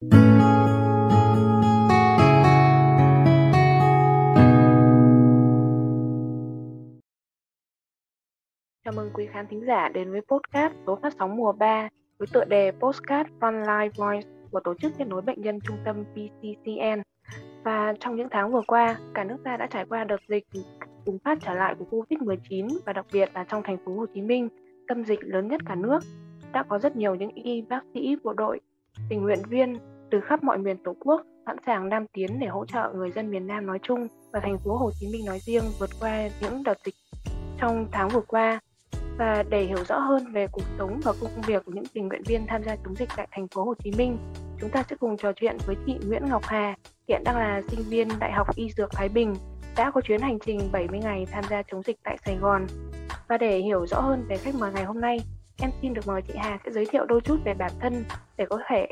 Chào mừng quý khán thính giả đến với podcast số phát sóng mùa 3 với tựa đề Postcard Frontline Voice của Tổ chức Kết nối Bệnh nhân Trung tâm PCCN. Và trong những tháng vừa qua, cả nước ta đã trải qua đợt dịch bùng phát trở lại của Covid-19 và đặc biệt là trong thành phố Hồ Chí Minh, tâm dịch lớn nhất cả nước. Đã có rất nhiều những y bác sĩ, bộ đội, tình nguyện viên từ khắp mọi miền Tổ quốc sẵn sàng nam tiến để hỗ trợ người dân miền Nam nói chung và thành phố Hồ Chí Minh nói riêng vượt qua những đợt dịch trong tháng vừa qua và để hiểu rõ hơn về cuộc sống và công việc của những tình nguyện viên tham gia chống dịch tại thành phố Hồ Chí Minh, chúng ta sẽ cùng trò chuyện với chị Nguyễn Ngọc Hà, hiện đang là sinh viên Đại học Y Dược Thái Bình, đã có chuyến hành trình 70 ngày tham gia chống dịch tại Sài Gòn. Và để hiểu rõ hơn về khách mời ngày hôm nay, em xin được mời chị Hà sẽ giới thiệu đôi chút về bản thân để có thể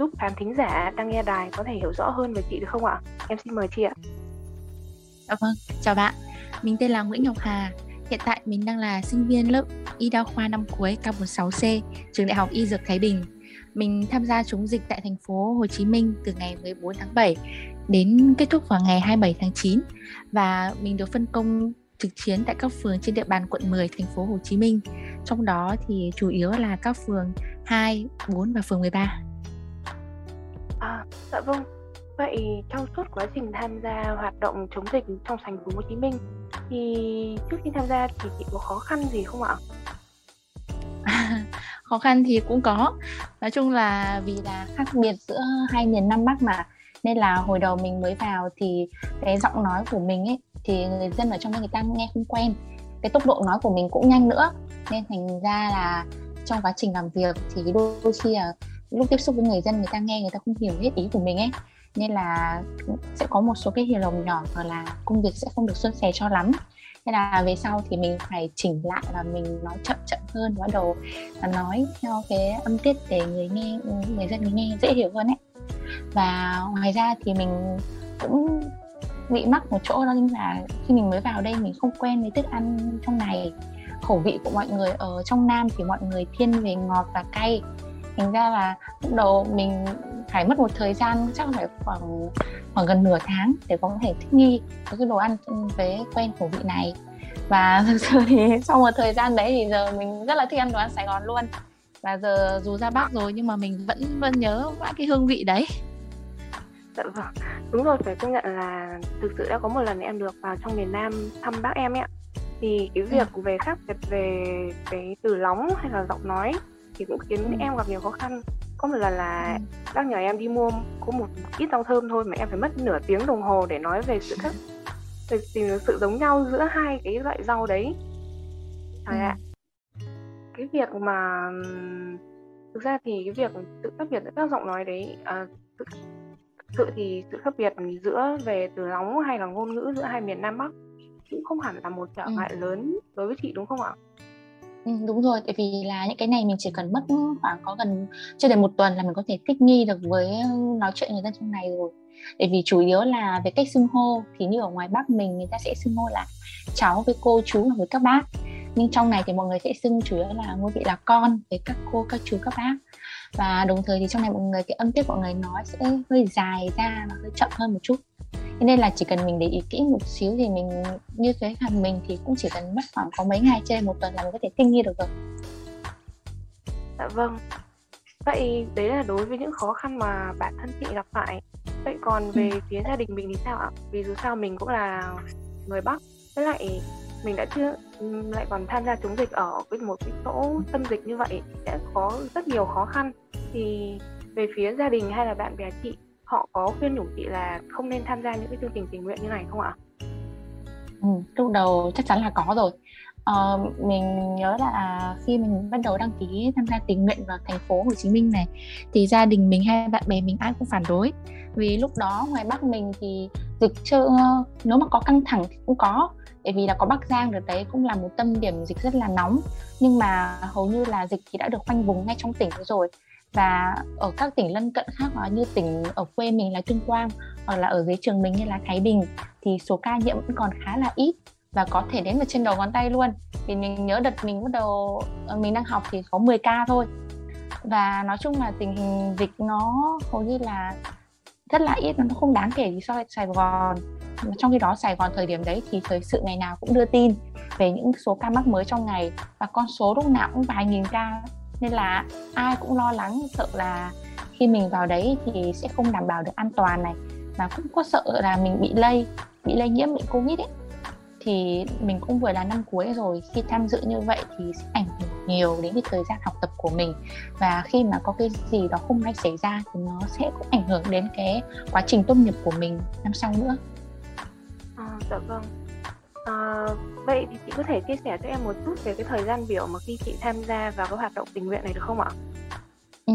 giúp khán thính giả đang nghe đài có thể hiểu rõ hơn về chị được không ạ? Em xin mời chị ạ. Dạ vâng, chào bạn. Mình tên là Nguyễn Ngọc Hà, Hiện tại mình đang là sinh viên lớp Y đa khoa năm cuối K46C, trường Đại học Y Dược Thái Bình. Mình tham gia chống dịch tại thành phố Hồ Chí Minh từ ngày 14 tháng 7 đến kết thúc vào ngày 27 tháng 9 và mình được phân công trực chiến tại các phường trên địa bàn quận 10 thành phố Hồ Chí Minh. Trong đó thì chủ yếu là các phường 2, 4 và phường 13. À, dạ vâng. Vậy trong suốt quá trình tham gia hoạt động chống dịch trong thành phố Hồ Chí Minh thì trước khi tham gia thì chị có khó khăn gì không ạ? khó khăn thì cũng có. Nói chung là vì là khác biệt giữa hai miền Nam Bắc mà nên là hồi đầu mình mới vào thì cái giọng nói của mình ấy thì người dân ở trong đây người ta nghe không quen cái tốc độ nói của mình cũng nhanh nữa nên thành ra là trong quá trình làm việc thì đôi, đôi khi là lúc tiếp xúc với người dân, người ta nghe, người ta không hiểu hết ý của mình ấy. Nên là sẽ có một số cái hiểu lầm nhỏ hoặc là công việc sẽ không được suôn sẻ cho lắm. Nên là về sau thì mình phải chỉnh lại và mình nói chậm chậm hơn, bắt đầu nói theo cái âm tiết để người nghe, người dân người nghe dễ hiểu hơn ấy. Và ngoài ra thì mình cũng bị mắc một chỗ đó là khi mình mới vào đây mình không quen với thức ăn trong này khẩu vị của mọi người ở trong nam thì mọi người thiên về ngọt và cay thành ra là lúc đầu mình phải mất một thời gian chắc phải khoảng khoảng gần nửa tháng để có thể thích nghi với cái đồ ăn với quen khẩu vị này. Và thực sự thì sau một thời gian đấy thì giờ mình rất là thích ăn đồ ăn Sài Gòn luôn. Và giờ dù ra Bắc rồi nhưng mà mình vẫn vẫn nhớ mãi cái hương vị đấy. Dạ vâng, đúng rồi phải công nhận là thực sự đã có một lần em được vào trong miền Nam thăm bác em ấy ạ. Thì cái việc ừ. về khác biệt về cái từ lóng hay là giọng nói thì cũng khiến ừ. em gặp nhiều khó khăn có một lần là ừ. bác nhờ em đi mua có một ít rau thơm thôi mà em phải mất nửa tiếng đồng hồ để nói về sự khác về tìm được sự giống nhau giữa hai cái loại rau đấy trời ừ. ạ cái việc mà thực ra thì cái việc sự khác biệt giữa các giọng nói đấy à, thực sự thì sự khác biệt giữa về từ lóng hay là ngôn ngữ giữa hai miền Nam Bắc cũng không hẳn là một trở ngại ừ. lớn đối với chị đúng không ạ? Ừ, đúng rồi, tại vì là những cái này mình chỉ cần mất khoảng có gần chưa đầy một tuần là mình có thể thích nghi được với nói chuyện người dân trong này rồi. Tại vì chủ yếu là về cách xưng hô thì như ở ngoài Bắc mình người ta sẽ xưng hô là cháu với cô chú và với các bác. Nhưng trong này thì mọi người sẽ xưng chủ yếu là ngôi vị là con với các cô, các chú, các bác. Và đồng thời thì trong này mọi người cái âm tiết mọi người nói sẽ hơi dài ra và hơi chậm hơn một chút thế nên là chỉ cần mình để ý kỹ một xíu thì mình như cái phần mình thì cũng chỉ cần mất khoảng có mấy ngày trên một tuần là mình có thể thích nghi được rồi. Dạ vâng. Vậy đấy là đối với những khó khăn mà bản thân chị gặp phải. Vậy còn về ừ. phía gia đình mình thì sao ạ? Vì dù sao mình cũng là người bắc với lại mình đã chưa lại còn tham gia chống dịch ở cái một cái chỗ tâm dịch như vậy sẽ có rất nhiều khó khăn. Thì về phía gia đình hay là bạn bè chị họ có khuyên nhủ chị là không nên tham gia những cái chương trình tình nguyện như này không ạ? Ừ, lúc đầu chắc chắn là có rồi. Ờ, mình nhớ là khi mình bắt đầu đăng ký tham gia tình nguyện vào thành phố Hồ Chí Minh này thì gia đình mình hay bạn bè mình ai cũng phản đối vì lúc đó ngoài Bắc mình thì dịch chưa nếu mà có căng thẳng thì cũng có tại vì là có Bắc Giang được đấy cũng là một tâm điểm dịch rất là nóng nhưng mà hầu như là dịch thì đã được khoanh vùng ngay trong tỉnh rồi và ở các tỉnh lân cận khác ờ, như tỉnh ở quê mình là Tuyên Quang hoặc là ở dưới trường mình như là Thái Bình, thì số ca nhiễm vẫn còn khá là ít và có thể đến vào trên đầu ngón tay luôn. Vì mình nhớ đợt mình bắt đầu ờ, mình đang học thì có 10 ca thôi. Và nói chung là tình hình dịch nó hầu như là rất là ít, nó không đáng kể gì so với Sài Gòn. Trong khi đó Sài Gòn thời điểm đấy thì thời sự ngày nào cũng đưa tin về những số ca mắc mới trong ngày và con số lúc nào cũng vài nghìn ca nên là ai cũng lo lắng sợ là khi mình vào đấy thì sẽ không đảm bảo được an toàn này. Và cũng có sợ là mình bị lây bị lây nhiễm bệnh covid ấy. Thì mình cũng vừa là năm cuối rồi khi tham dự như vậy thì sẽ ảnh hưởng nhiều đến cái thời gian học tập của mình. Và khi mà có cái gì đó không may xảy ra thì nó sẽ cũng ảnh hưởng đến cái quá trình tốt nghiệp của mình năm sau nữa. À, dạ vâng à, vậy thì chị có thể chia sẻ cho em một chút về cái thời gian biểu mà khi chị tham gia vào cái hoạt động tình nguyện này được không ạ? Ừ.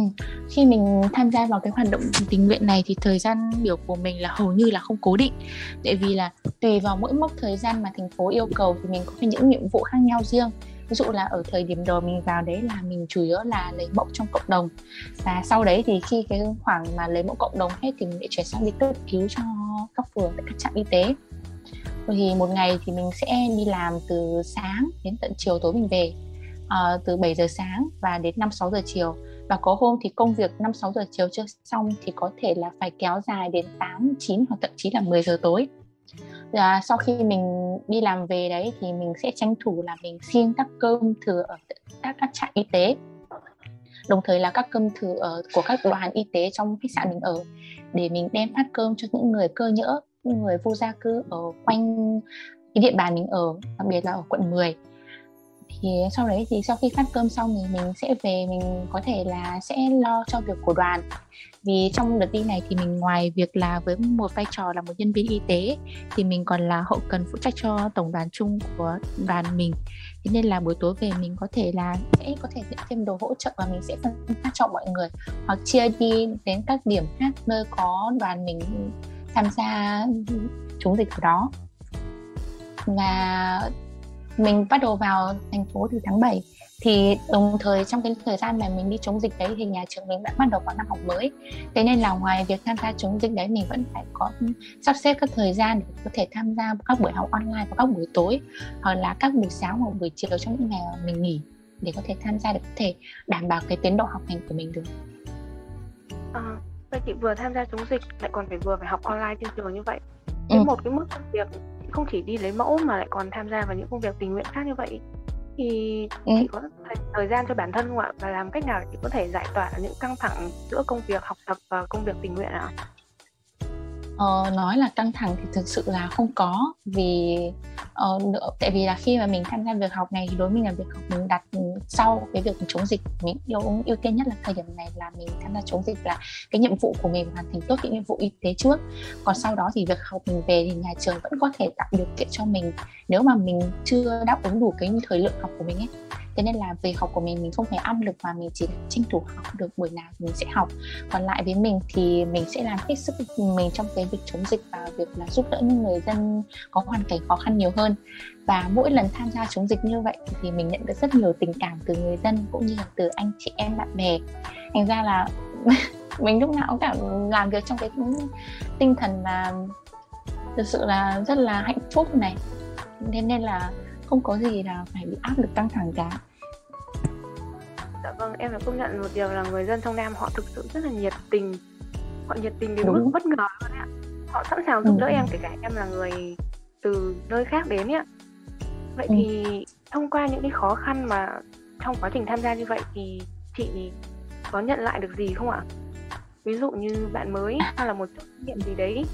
Khi mình tham gia vào cái hoạt động tình nguyện này thì thời gian biểu của mình là hầu như là không cố định Tại vì là tùy vào mỗi mốc thời gian mà thành phố yêu cầu thì mình có những nhiệm vụ khác nhau riêng ví dụ là ở thời điểm đầu mình vào đấy là mình chủ yếu là lấy mẫu trong cộng đồng và sau đấy thì khi cái khoảng mà lấy mẫu cộng đồng hết thì mình sẽ chuyển sang đi cấp cứu cho các phường tại các trạm y tế thì một ngày thì mình sẽ đi làm từ sáng đến tận chiều tối mình về. Uh, từ 7 giờ sáng và đến 5 6 giờ chiều. Và có hôm thì công việc 5 6 giờ chiều chưa xong thì có thể là phải kéo dài đến 8 9 hoặc thậm chí là 10 giờ tối. Và sau khi mình đi làm về đấy thì mình sẽ tranh thủ là mình xin các cơm thừa ở các các trạm y tế. Đồng thời là các cơm thừa ở của các đoàn y tế trong khách sạn mình ở để mình đem phát cơm cho những người cơ nhỡ người vô gia cư ở quanh cái địa bàn mình ở đặc biệt là ở quận 10 thì sau đấy thì sau khi phát cơm xong thì mình sẽ về mình có thể là sẽ lo cho việc của đoàn. Vì trong đợt đi này thì mình ngoài việc là với một vai trò là một nhân viên y tế thì mình còn là hậu cần phụ trách cho tổng đoàn chung của đoàn mình. Thế nên là buổi tối về mình có thể là sẽ có thể nhận thêm đồ hỗ trợ và mình sẽ phân phát cho mọi người hoặc chia đi đến các điểm khác nơi có đoàn mình tham gia chống dịch ở đó. Và mình bắt đầu vào thành phố từ tháng 7 thì đồng thời trong cái thời gian mà mình đi chống dịch đấy thì nhà trường mình đã bắt đầu có năm học mới. Thế nên là ngoài việc tham gia chống dịch đấy mình vẫn phải có ừ, sắp xếp các thời gian để có thể tham gia các buổi học online vào các buổi tối hoặc là các buổi sáng hoặc buổi chiều trong những ngày mà mình nghỉ để có thể tham gia để có thể đảm bảo cái tiến độ học hành của mình được. À, vậy chị vừa tham gia chống dịch lại còn phải vừa phải học online trên trường như vậy cái ừ. một cái mức việc không chỉ đi lấy mẫu mà lại còn tham gia vào những công việc tình nguyện khác như vậy thì ừ. chị có thời gian cho bản thân không ạ và làm cách nào để chị có thể giải tỏa những căng thẳng giữa công việc học tập và công việc tình nguyện ạ? Ờ, nói là căng thẳng thì thực sự là không có vì uh, tại vì là khi mà mình tham gia việc học này thì đối với mình là việc học mình đặt sau cái việc chống dịch mình yêu ưu tiên nhất là thời điểm này là mình tham gia chống dịch là cái nhiệm vụ của mình hoàn thành tốt cái nhiệm vụ y tế trước. Còn sau đó thì việc học mình về thì nhà trường vẫn có thể tạo điều kiện cho mình nếu mà mình chưa đáp ứng đủ cái thời lượng học của mình ấy thế nên là về học của mình mình không phải áp lực mà mình chỉ tranh thủ học được buổi nào thì mình sẽ học. Còn lại với mình thì mình sẽ làm hết sức mình trong cái việc chống dịch và việc là giúp đỡ những người dân có hoàn cảnh khó khăn nhiều hơn. Và mỗi lần tham gia chống dịch như vậy thì mình nhận được rất nhiều tình cảm từ người dân cũng như là từ anh chị em, bạn bè. Thành ra là mình lúc nào cũng cảm làm việc trong cái tinh thần mà thực sự là rất là hạnh phúc này. Nên nên là không có gì là phải bị áp lực căng thẳng cả. Dạ vâng em phải công nhận một điều là người dân trong nam họ thực sự rất là nhiệt tình. Họ nhiệt tình đến mức bất ngờ luôn ạ. Họ sẵn sàng giúp ừ. đỡ em kể cả em là người từ nơi khác đến ạ. Vậy ừ. thì thông qua những cái khó khăn mà trong quá trình tham gia như vậy thì chị có nhận lại được gì không ạ? Ví dụ như bạn mới hay là một kinh nghiệm gì đấy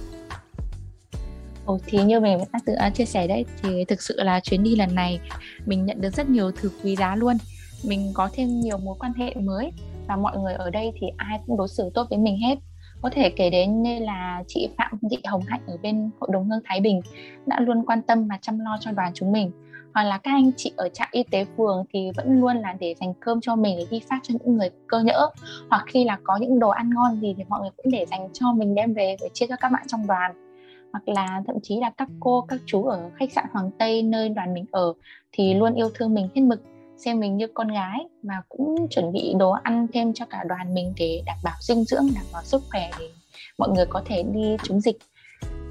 Ồ, thì như mình đã tự à, chia sẻ đấy thì thực sự là chuyến đi lần này mình nhận được rất nhiều thứ quý giá luôn. Mình có thêm nhiều mối quan hệ mới và mọi người ở đây thì ai cũng đối xử tốt với mình hết. Có thể kể đến như là chị Phạm Thị Hồng Hạnh ở bên Hội đồng hương Thái Bình đã luôn quan tâm và chăm lo cho đoàn chúng mình. Hoặc là các anh chị ở trạm y tế phường thì vẫn luôn là để dành cơm cho mình để đi phát cho những người cơ nhỡ. Hoặc khi là có những đồ ăn ngon gì thì mọi người cũng để dành cho mình đem về để chia cho các bạn trong đoàn hoặc là thậm chí là các cô các chú ở khách sạn Hoàng Tây nơi đoàn mình ở thì luôn yêu thương mình hết mực xem mình như con gái và cũng chuẩn bị đồ ăn thêm cho cả đoàn mình để đảm bảo dinh dưỡng đảm bảo sức khỏe để mọi người có thể đi chống dịch.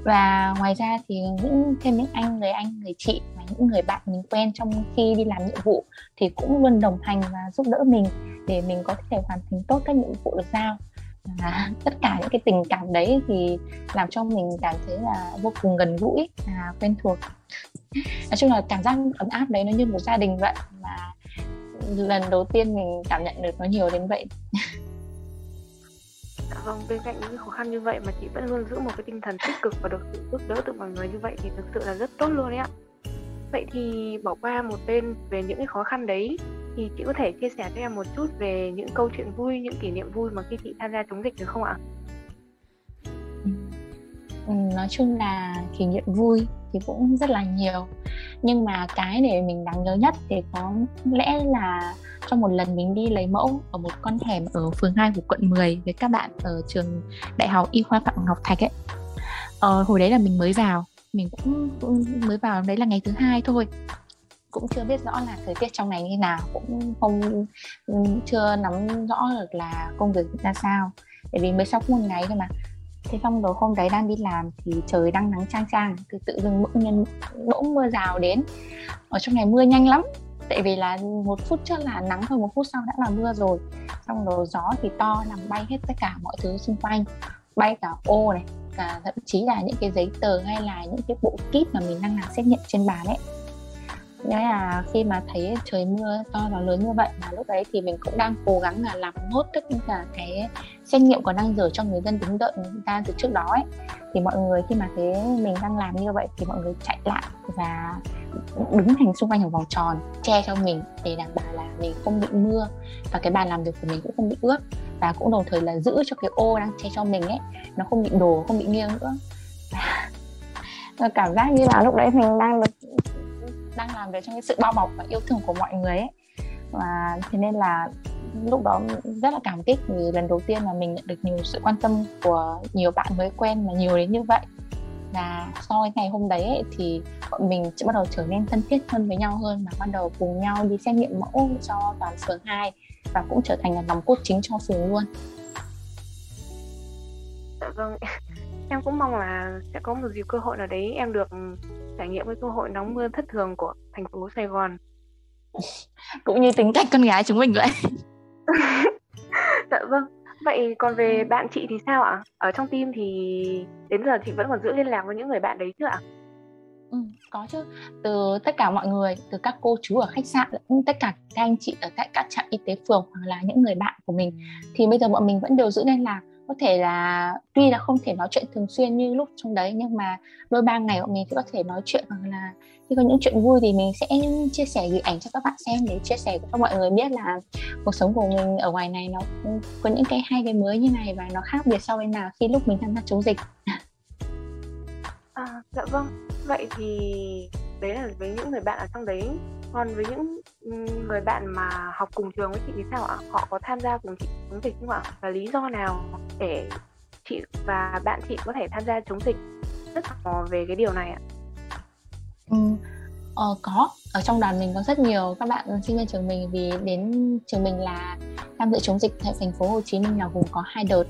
Và ngoài ra thì những thêm những anh người anh người chị và những người bạn mình quen trong khi đi làm nhiệm vụ thì cũng luôn đồng hành và giúp đỡ mình để mình có thể hoàn thành tốt các nhiệm vụ được giao và tất cả những cái tình cảm đấy thì làm cho mình cảm thấy là vô cùng gần gũi và quen thuộc. Nói chung là cảm giác ấm áp đấy nó như một gia đình vậy mà lần đầu tiên mình cảm nhận được nó nhiều đến vậy. Dạ vâng, bên cạnh những khó khăn như vậy mà chị vẫn luôn giữ một cái tinh thần tích cực và được sự giúp đỡ từ mọi người như vậy thì thực sự là rất tốt luôn đấy ạ. Vậy thì bỏ qua một bên về những cái khó khăn đấy thì chị có thể chia sẻ cho em một chút về những câu chuyện vui, những kỷ niệm vui mà khi chị tham gia chống dịch được không ạ? Ừ, nói chung là kỷ niệm vui thì cũng rất là nhiều nhưng mà cái để mình đáng nhớ nhất thì có lẽ là trong một lần mình đi lấy mẫu ở một con hẻm ở phường 2 của quận 10 với các bạn ở trường Đại học Y khoa Phạm Ngọc Thạch ấy. Ờ, hồi đấy là mình mới vào, mình cũng, cũng mới vào đấy là ngày thứ hai thôi cũng chưa biết rõ là thời tiết trong này như nào, cũng không ừ, chưa nắm rõ được là công việc ra sao. Tại vì mới sau một ngày thôi mà. Thế xong rồi hôm đấy đang đi làm thì trời đang nắng trang trang từ tự dưng bỗng nhiên bỗng mưa rào đến. Ở trong này mưa nhanh lắm, tại vì là một phút trước là nắng thôi một phút sau đã là mưa rồi. Xong rồi gió thì to làm bay hết tất cả mọi thứ xung quanh. Bay cả ô này, cả thậm chí là những cái giấy tờ hay là những cái bộ kit mà mình đang làm xét nghiệm trên bàn ấy nghĩa là khi mà thấy trời mưa to và lớn như vậy mà lúc đấy thì mình cũng đang cố gắng là làm nốt tất cả cái xét nghiệm còn đang dở cho người dân đứng đợi người ta từ trước đó ấy. Thì mọi người khi mà thấy mình đang làm như vậy thì mọi người chạy lại và đứng thành xung quanh một vòng tròn, che cho mình để đảm bảo là mình không bị mưa. Và cái bàn làm việc của mình cũng không bị ướt và cũng đồng thời là giữ cho cái ô đang che cho mình ấy, nó không bị đổ, không bị nghiêng nữa. Cảm giác như là lúc đấy mình đang được đang làm việc trong cái sự bao bọc và yêu thương của mọi người ấy. Và thế nên là lúc đó rất là cảm kích vì lần đầu tiên là mình nhận được nhiều sự quan tâm của nhiều bạn mới quen mà nhiều đến như vậy. Và sau cái ngày hôm đấy ấy, thì bọn mình sẽ bắt đầu trở nên thân thiết hơn với nhau hơn và bắt đầu cùng nhau đi xét nghiệm mẫu cho toàn phường 2 và cũng trở thành là nòng cốt chính cho phường luôn. Dạ vâng, em cũng mong là sẽ có một dịp cơ hội nào đấy em được trải nghiệm cái cơ hội nóng mưa thất thường của thành phố Sài Gòn. Cũng như tính cách con gái chúng mình vậy. Dạ vâng. Vậy còn về bạn chị thì sao ạ? Ở trong team thì đến giờ chị vẫn còn giữ liên lạc với những người bạn đấy chứ ạ? Ừ, có chứ. Từ tất cả mọi người từ các cô chú ở khách sạn tất cả các anh chị ở tại các trạm y tế phường hoặc là những người bạn của mình thì bây giờ bọn mình vẫn đều giữ liên lạc có thể là tuy là không thể nói chuyện thường xuyên như lúc trong đấy nhưng mà đôi ba ngày bọn mình thì có thể nói chuyện hoặc là khi có những chuyện vui thì mình sẽ chia sẻ gửi ảnh cho các bạn xem để chia sẻ cho mọi người biết là cuộc sống của mình ở ngoài này nó có những cái hay cái mới như này và nó khác biệt so với nào khi lúc mình tham gia chống dịch. À, dạ vâng. Vậy thì đấy là với những người bạn ở trong đấy. Còn với những ừ, người bạn mà học cùng trường với chị thì sao ạ? Họ có tham gia cùng chị chống dịch không ạ? Và lý do nào để chị và bạn chị có thể tham gia chống dịch? Rất khó về cái điều này ạ. Ừ, ờ, có. Ở trong đoàn mình có rất nhiều các bạn sinh viên trường mình vì đến trường mình là tham dự chống dịch tại thành phố Hồ Chí Minh là gồm có hai đợt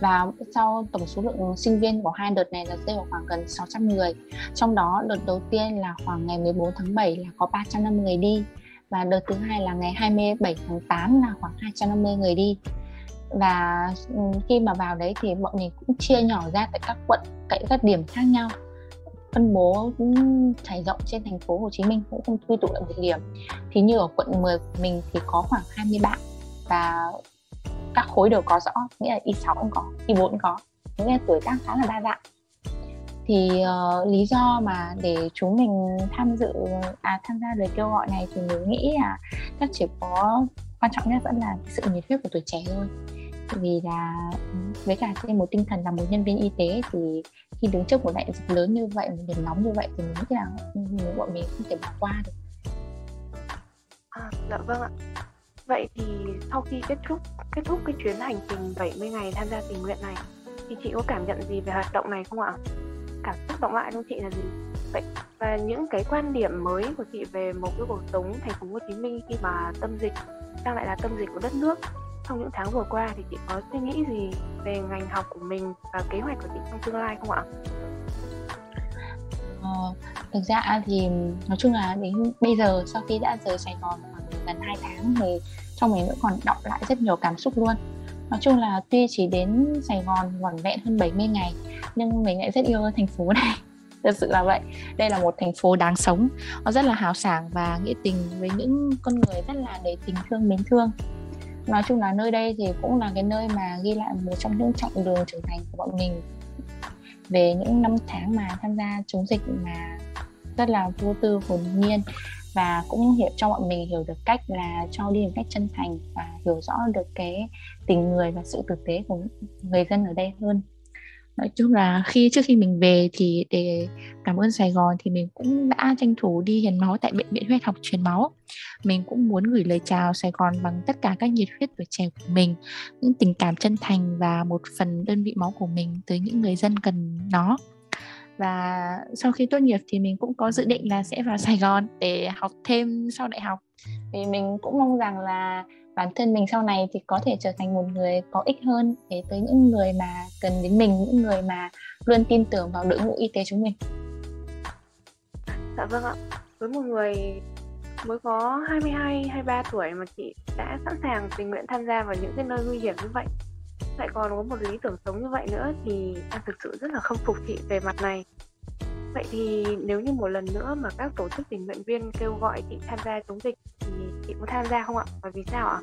và sau tổng số lượng sinh viên của hai đợt này là rơi vào khoảng gần 600 người. Trong đó, đợt đầu tiên là khoảng ngày 14 tháng 7 là có 350 người đi. Và đợt thứ hai là ngày 27 tháng 8 là khoảng 250 người đi. Và khi mà vào đấy thì bọn mình cũng chia nhỏ ra tại các quận, tại các điểm khác nhau. Phân bố trải rộng trên thành phố Hồ Chí Minh cũng không quy tụ lại một điểm. Thì như ở quận 10 của mình thì có khoảng 20 bạn. Và các khối đều có rõ nghĩa là y 6 cũng có y 4 cũng có nghĩa là tuổi tác khá là đa dạng. Thì uh, lý do mà để chúng mình tham dự à tham gia lời kêu gọi này thì mình nghĩ là chắc chỉ có quan trọng nhất vẫn là sự nhiệt huyết của tuổi trẻ thôi. Vì là với cả trên một tinh thần là một nhân viên y tế thì khi đứng trước một đại dịch lớn như vậy một điểm nóng như vậy thì mình nghĩ là ừ, bọn mình không thể bỏ qua được. À, dạ vâng ạ. Vậy thì sau khi kết thúc kết thúc cái chuyến hành trình 70 ngày tham gia tình nguyện này, thì chị có cảm nhận gì về hoạt động này không ạ? Cảm xúc động lại trong chị là gì? Vậy và những cái quan điểm mới của chị về một cái cuộc sống thành phố Hồ Chí Minh khi mà tâm dịch đang lại là tâm dịch của đất nước, trong những tháng vừa qua thì chị có suy nghĩ gì về ngành học của mình và kế hoạch của chị trong tương lai không ạ? Ờ, thực ra thì nói chung là đến bây giờ sau khi đã rời Sài Gòn gần 2 tháng thì trong mình vẫn còn đọng lại rất nhiều cảm xúc luôn. Nói chung là tuy chỉ đến Sài Gòn vỏn vẹn hơn 70 ngày, nhưng mình lại rất yêu thành phố này. Thật sự là vậy. Đây là một thành phố đáng sống. Nó rất là hào sảng và nghĩa tình với những con người rất là đầy tình thương, mến thương. Nói chung là nơi đây thì cũng là cái nơi mà ghi lại một trong những chặng đường trưởng thành của bọn mình. Về những năm tháng mà tham gia chống dịch mà rất là vô tư, hồn nhiên và cũng hiểu, cho bọn mình hiểu được cách là cho đi một cách chân thành và hiểu rõ được cái tình người và sự tử tế của người dân ở đây hơn. Nói chung là khi, trước khi mình về thì để cảm ơn Sài Gòn thì mình cũng đã tranh thủ đi hiến máu tại bệnh viện huyết học truyền máu. Mình cũng muốn gửi lời chào Sài Gòn bằng tất cả các nhiệt huyết tuổi trẻ của mình, những tình cảm chân thành và một phần đơn vị máu của mình tới những người dân cần nó và sau khi tốt nghiệp thì mình cũng có dự định là sẽ vào Sài Gòn để học thêm sau đại học. Vì mình cũng mong rằng là bản thân mình sau này thì có thể trở thành một người có ích hơn để tới những người mà cần đến mình những người mà luôn tin tưởng vào đội ngũ y tế chúng mình. Dạ vâng ạ. Với một người mới có 22, 23 tuổi mà chị đã sẵn sàng tình nguyện tham gia vào những cái nơi nguy hiểm như vậy lại còn có một lý tưởng sống như vậy nữa thì em thực sự rất là không phục chị về mặt này. Vậy thì nếu như một lần nữa mà các tổ chức tình nguyện viên kêu gọi chị tham gia chống dịch thì chị có tham gia không ạ? Và vì sao ạ?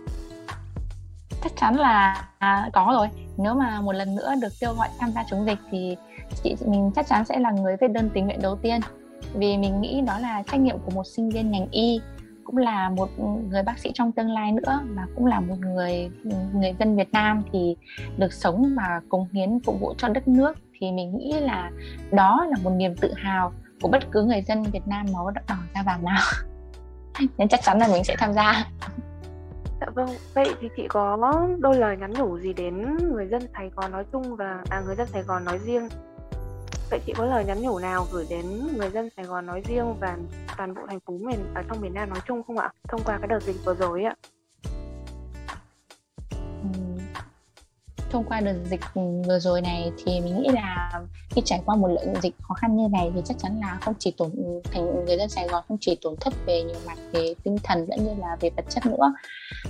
Chắc chắn là à, có rồi. Nếu mà một lần nữa được kêu gọi tham gia chống dịch thì chị mình chắc chắn sẽ là người viết đơn tình nguyện đầu tiên. Vì mình nghĩ đó là trách nhiệm của một sinh viên ngành y cũng là một người bác sĩ trong tương lai nữa và cũng là một người người dân Việt Nam thì được sống và cống hiến phục vụ cho đất nước. Thì mình nghĩ là đó là một niềm tự hào của bất cứ người dân Việt Nam máu đỏ da vàng nào. Nên chắc chắn là mình sẽ tham gia. Dạ vâng, vậy thì chị có đôi lời nhắn nhủ gì đến người dân Sài Gòn nói chung và à, người dân Sài Gòn nói riêng? Vậy chị có lời nhắn nhủ nào gửi đến người dân Sài Gòn nói riêng và toàn bộ thành phố miền ở trong miền Nam nói chung không ạ? Thông qua cái đợt dịch vừa rồi ạ. Ừ. thông qua đợt dịch vừa rồi này thì mình nghĩ là khi trải qua một lượng dịch khó khăn như này thì chắc chắn là không chỉ tổn thành người dân Sài Gòn, không chỉ tổn thất về nhiều mặt về tinh thần lẫn như là về vật chất nữa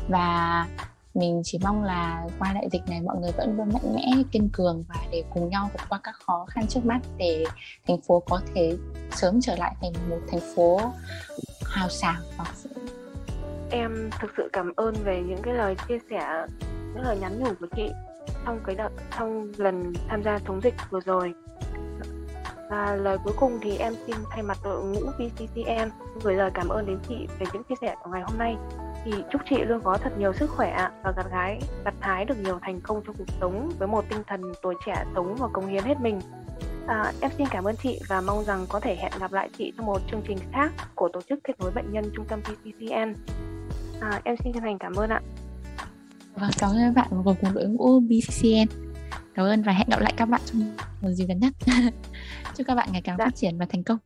và mình chỉ mong là qua đại dịch này mọi người vẫn luôn mạnh mẽ, kiên cường và để cùng nhau vượt qua các khó khăn trước mắt để thành phố có thể sớm trở lại thành một thành phố hào sảng và em thực sự cảm ơn về những cái lời chia sẻ những lời nhắn nhủ của chị trong cái đợt, trong lần tham gia chống dịch vừa rồi. Và lời cuối cùng thì em xin thay mặt đội ngũ VCCN gửi lời cảm ơn đến chị về những chia sẻ của ngày hôm nay thì chúc chị luôn có thật nhiều sức khỏe và gặt gái gặt hái được nhiều thành công trong cuộc sống với một tinh thần tuổi trẻ sống và cống hiến hết mình à, em xin cảm ơn chị và mong rằng có thể hẹn gặp lại chị trong một chương trình khác của tổ chức kết nối bệnh nhân trung tâm PCCN à, em xin chân thành cảm ơn ạ Vâng, cảm ơn các bạn và cùng đội ngũ BCCN. Cảm ơn và hẹn gặp lại các bạn trong một dịp gần nhất. Chúc các bạn ngày càng dạ. phát triển và thành công.